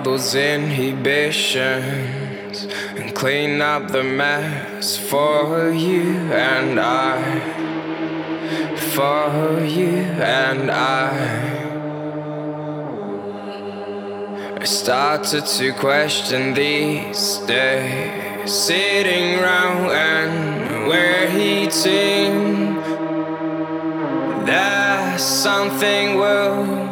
those inhibitions and clean up the mess for you and I. For you and I. I started to question these days, sitting round and we're. That something will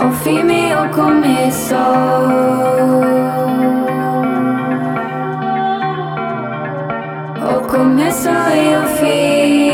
o fine o começo. O começo e o fim.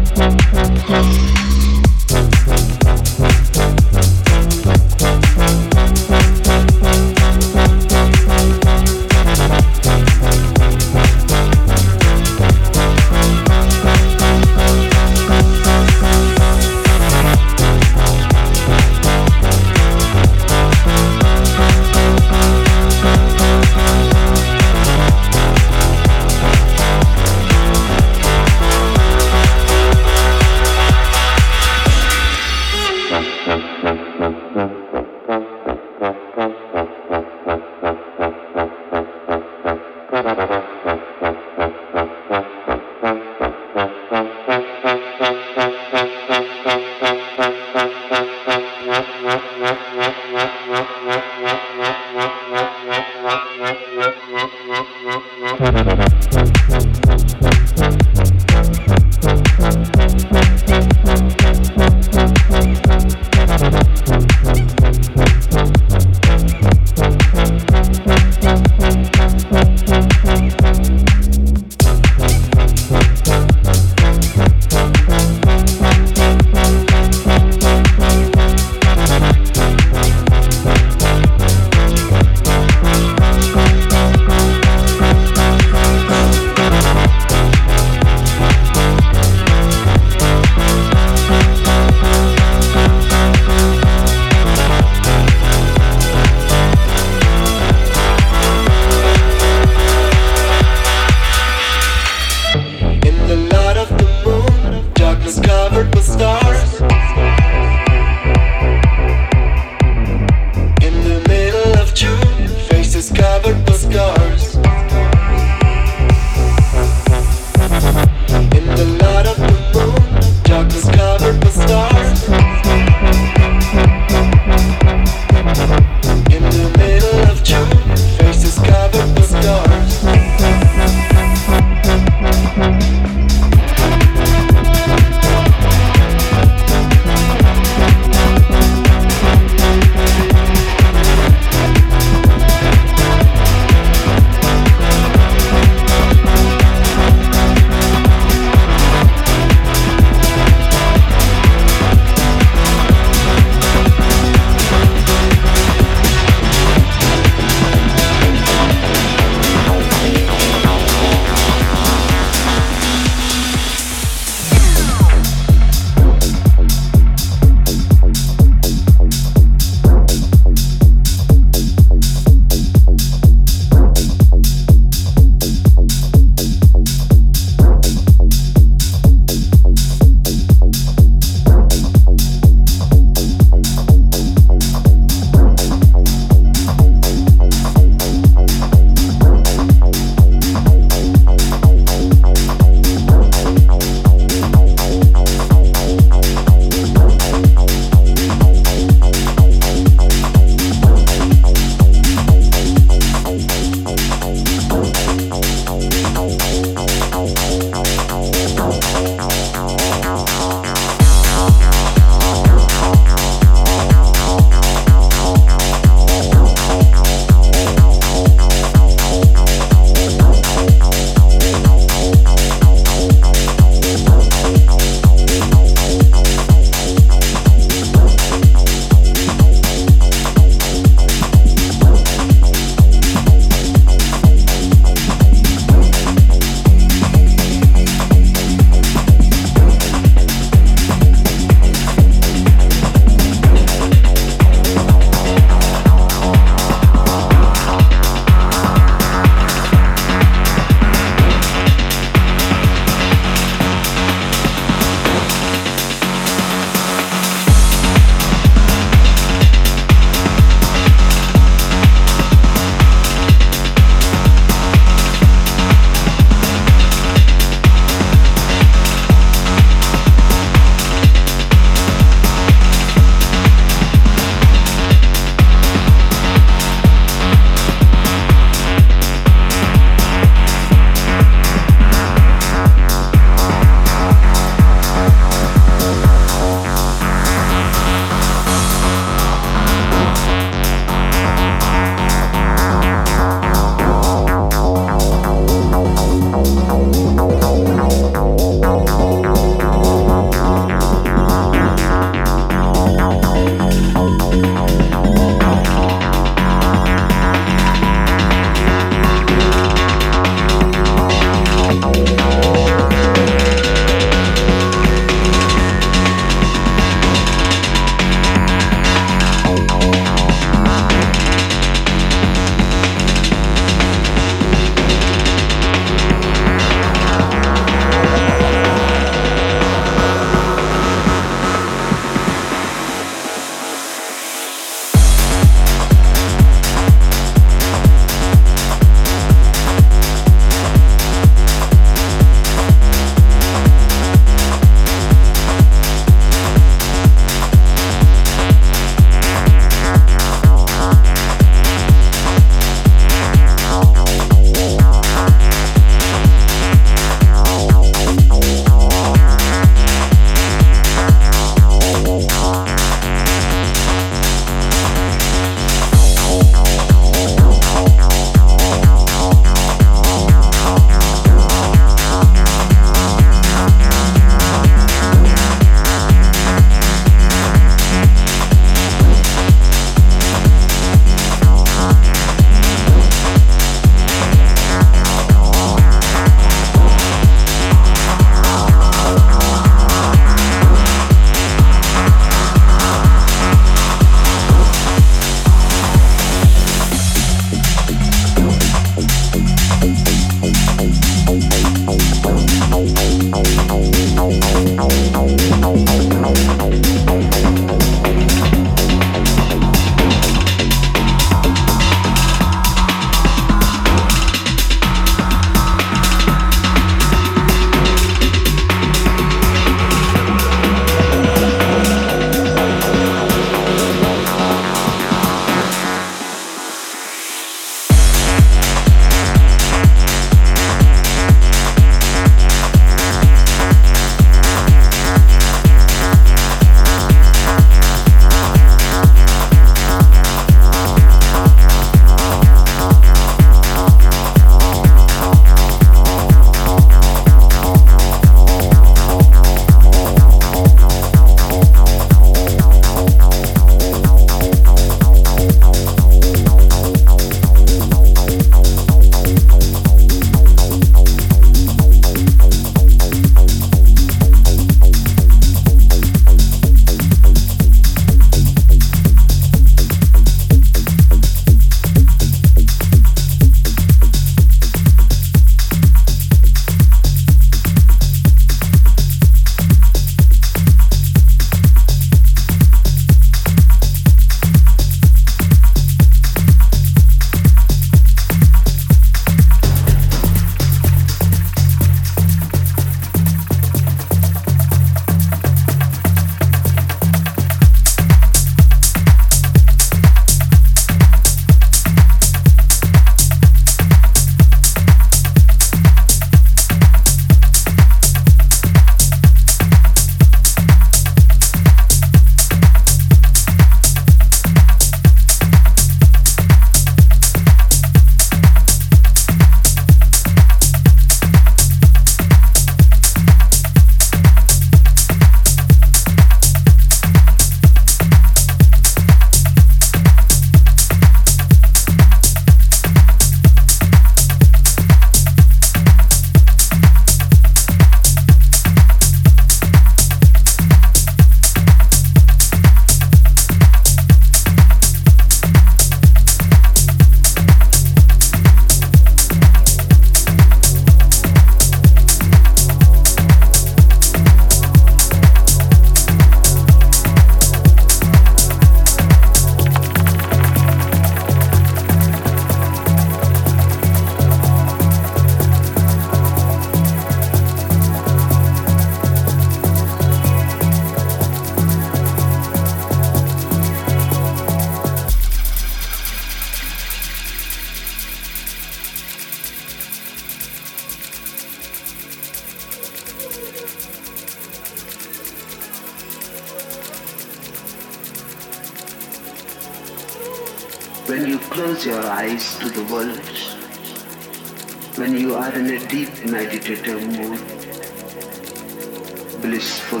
Blissful,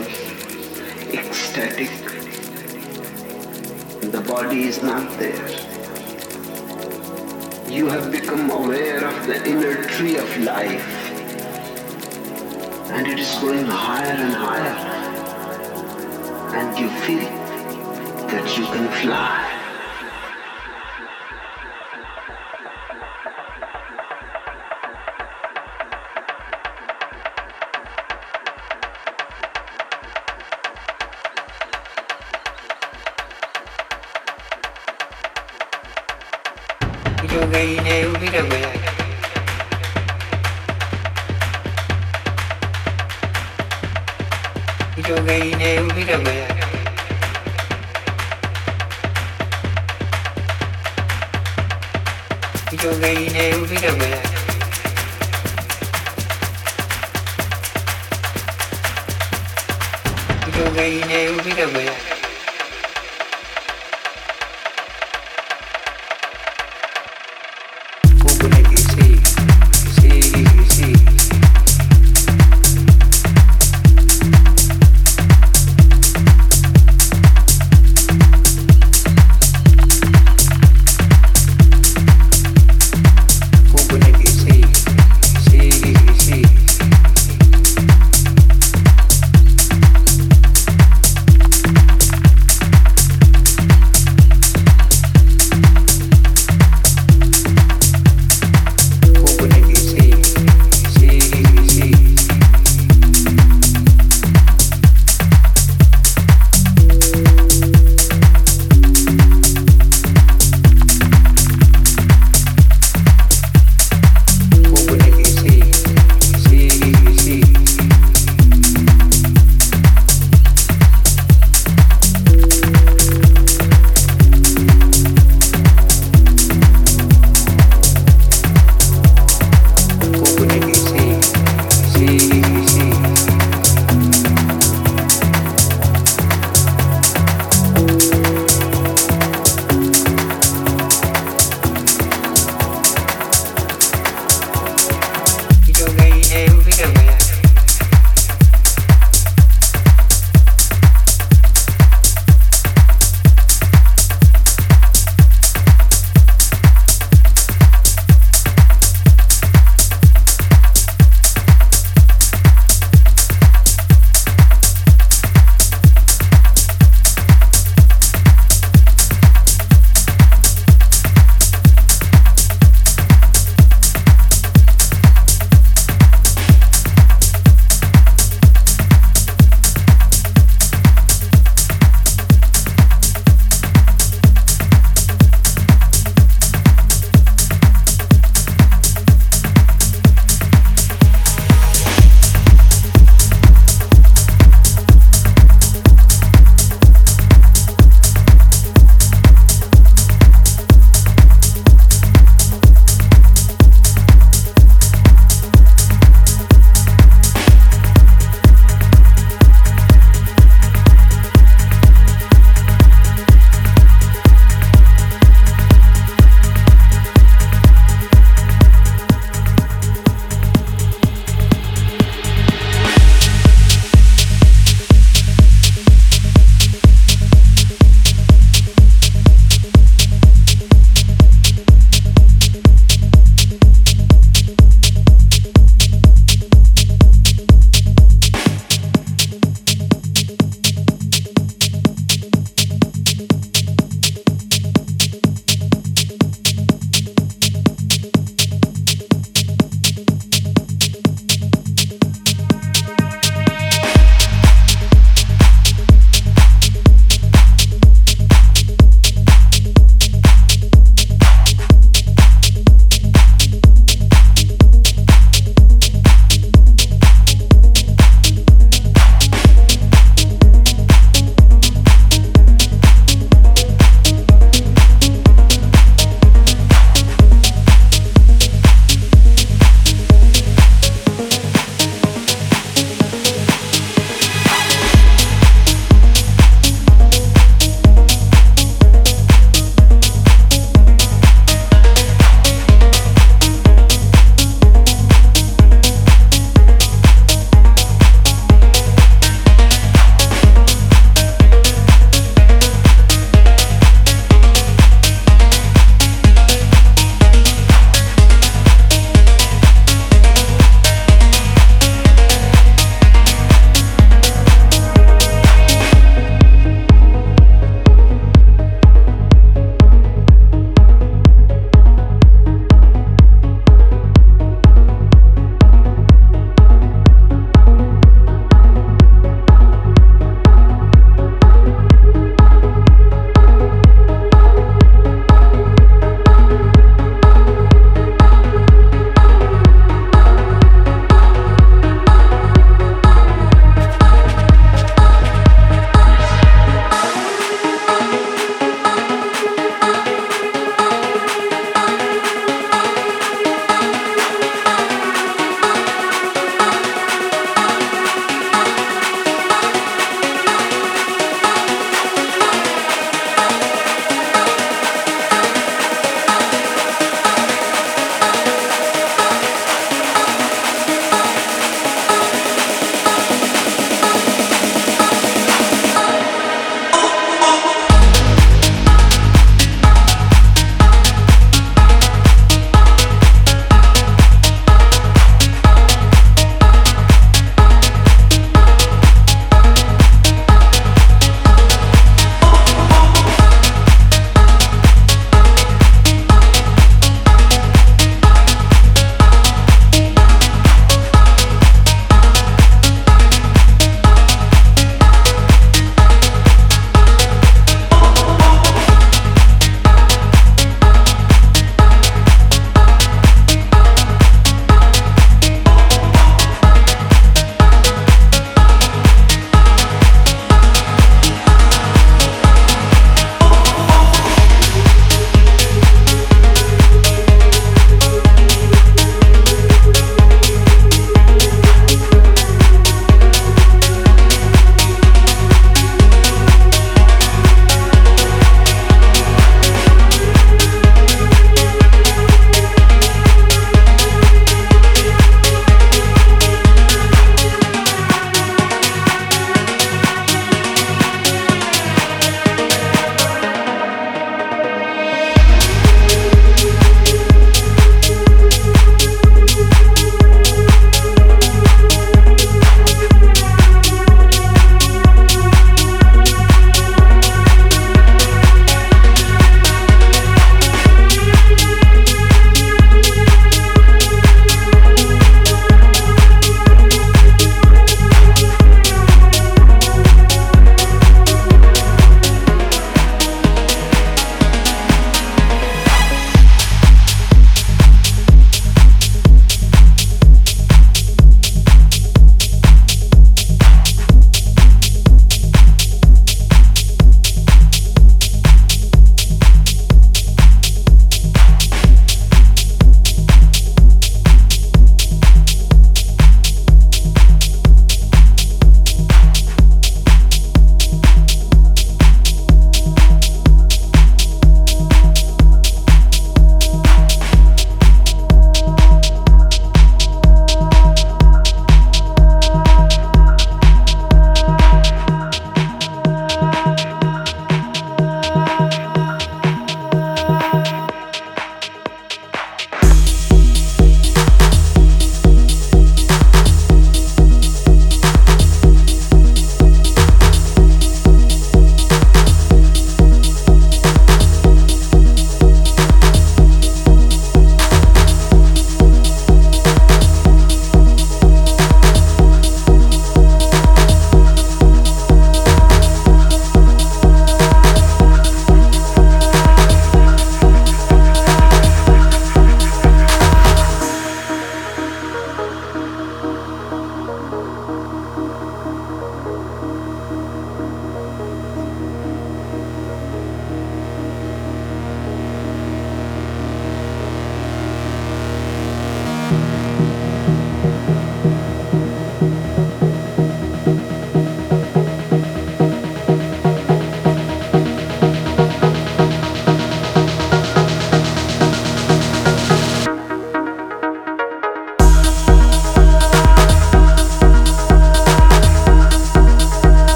ecstatic, the body is not there. You have become aware of the inner tree of life and it is going higher and higher and you feel that you can fly.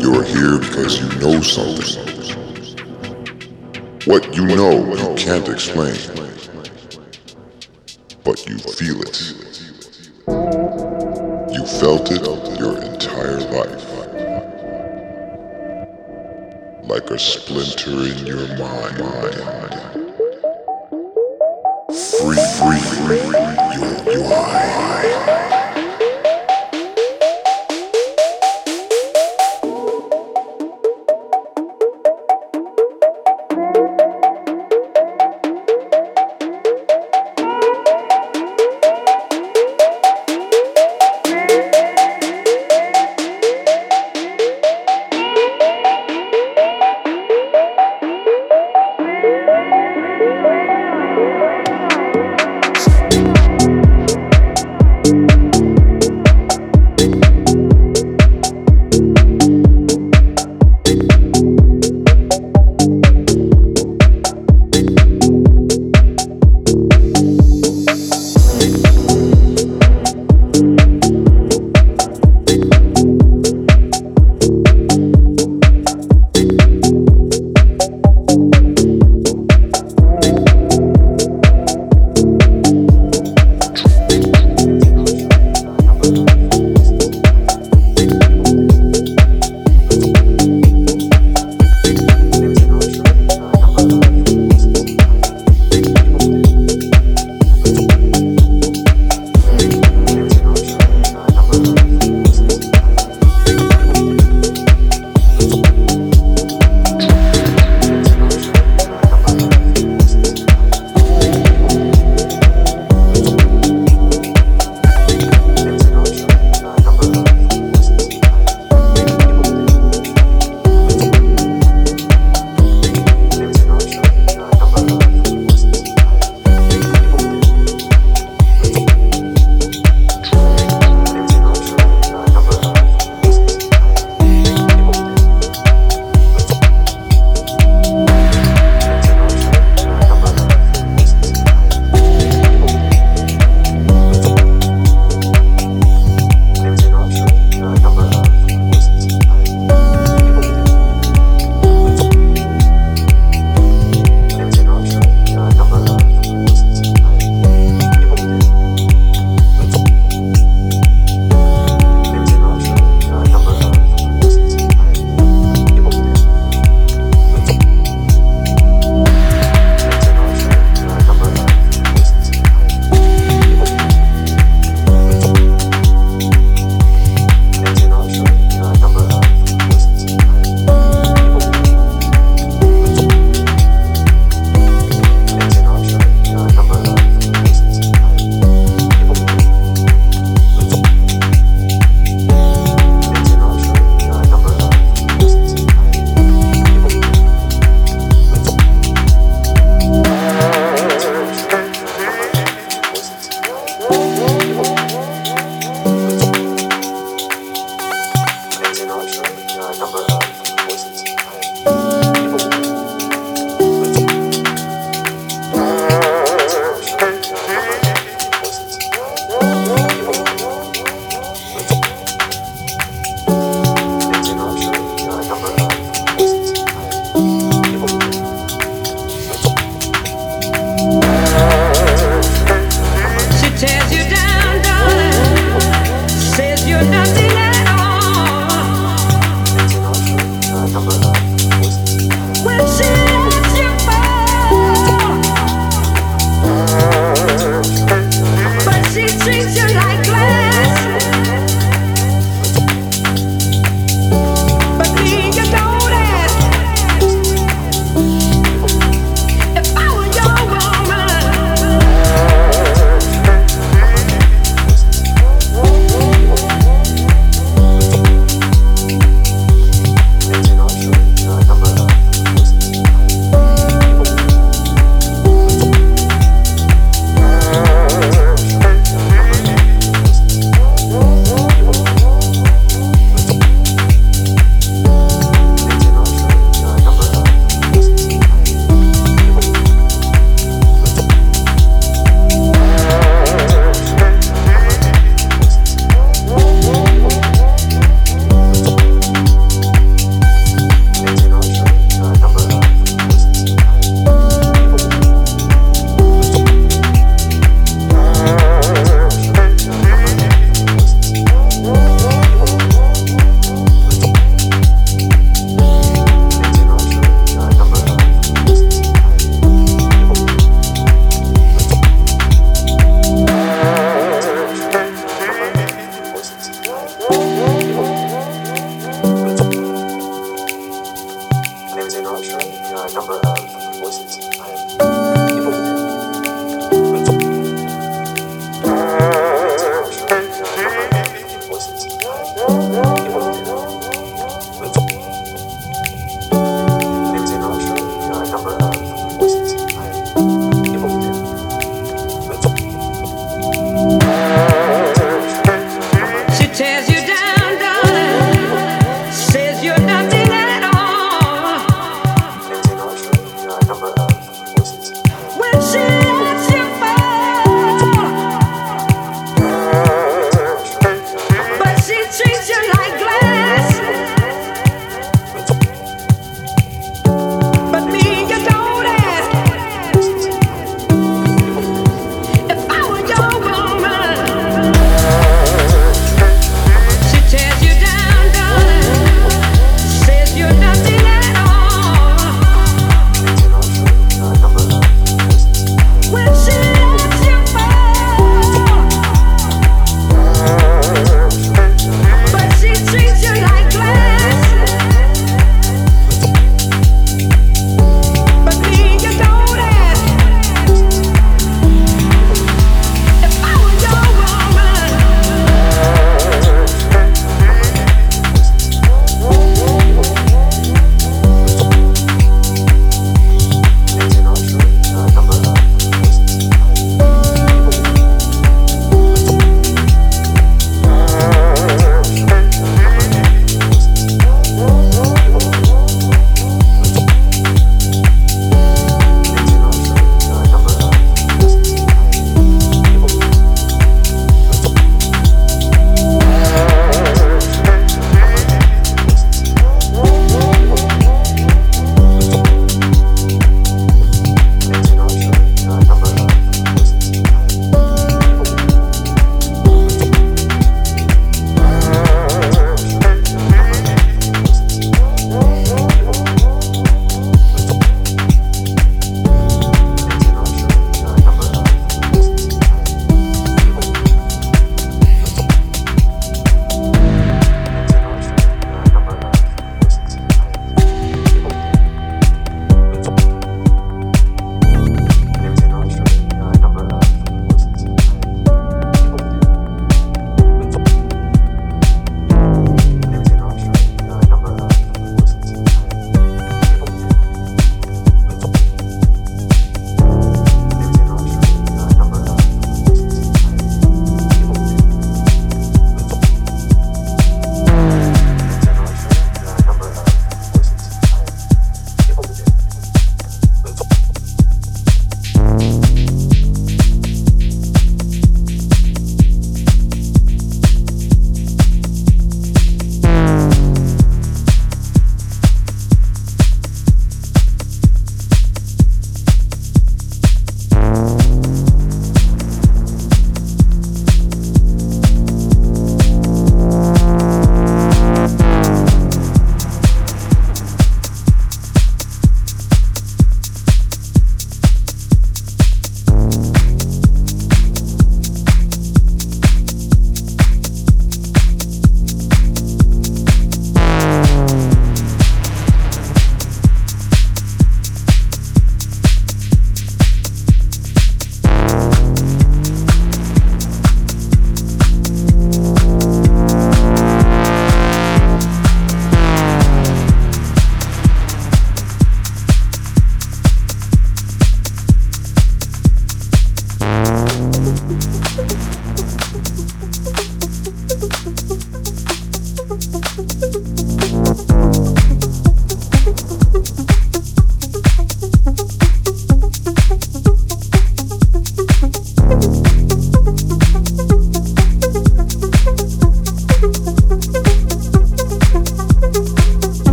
You're here because you know something. What you know, you can't explain. But you feel it. You felt it your entire life. Like a splinter in your mind. Free, free, free,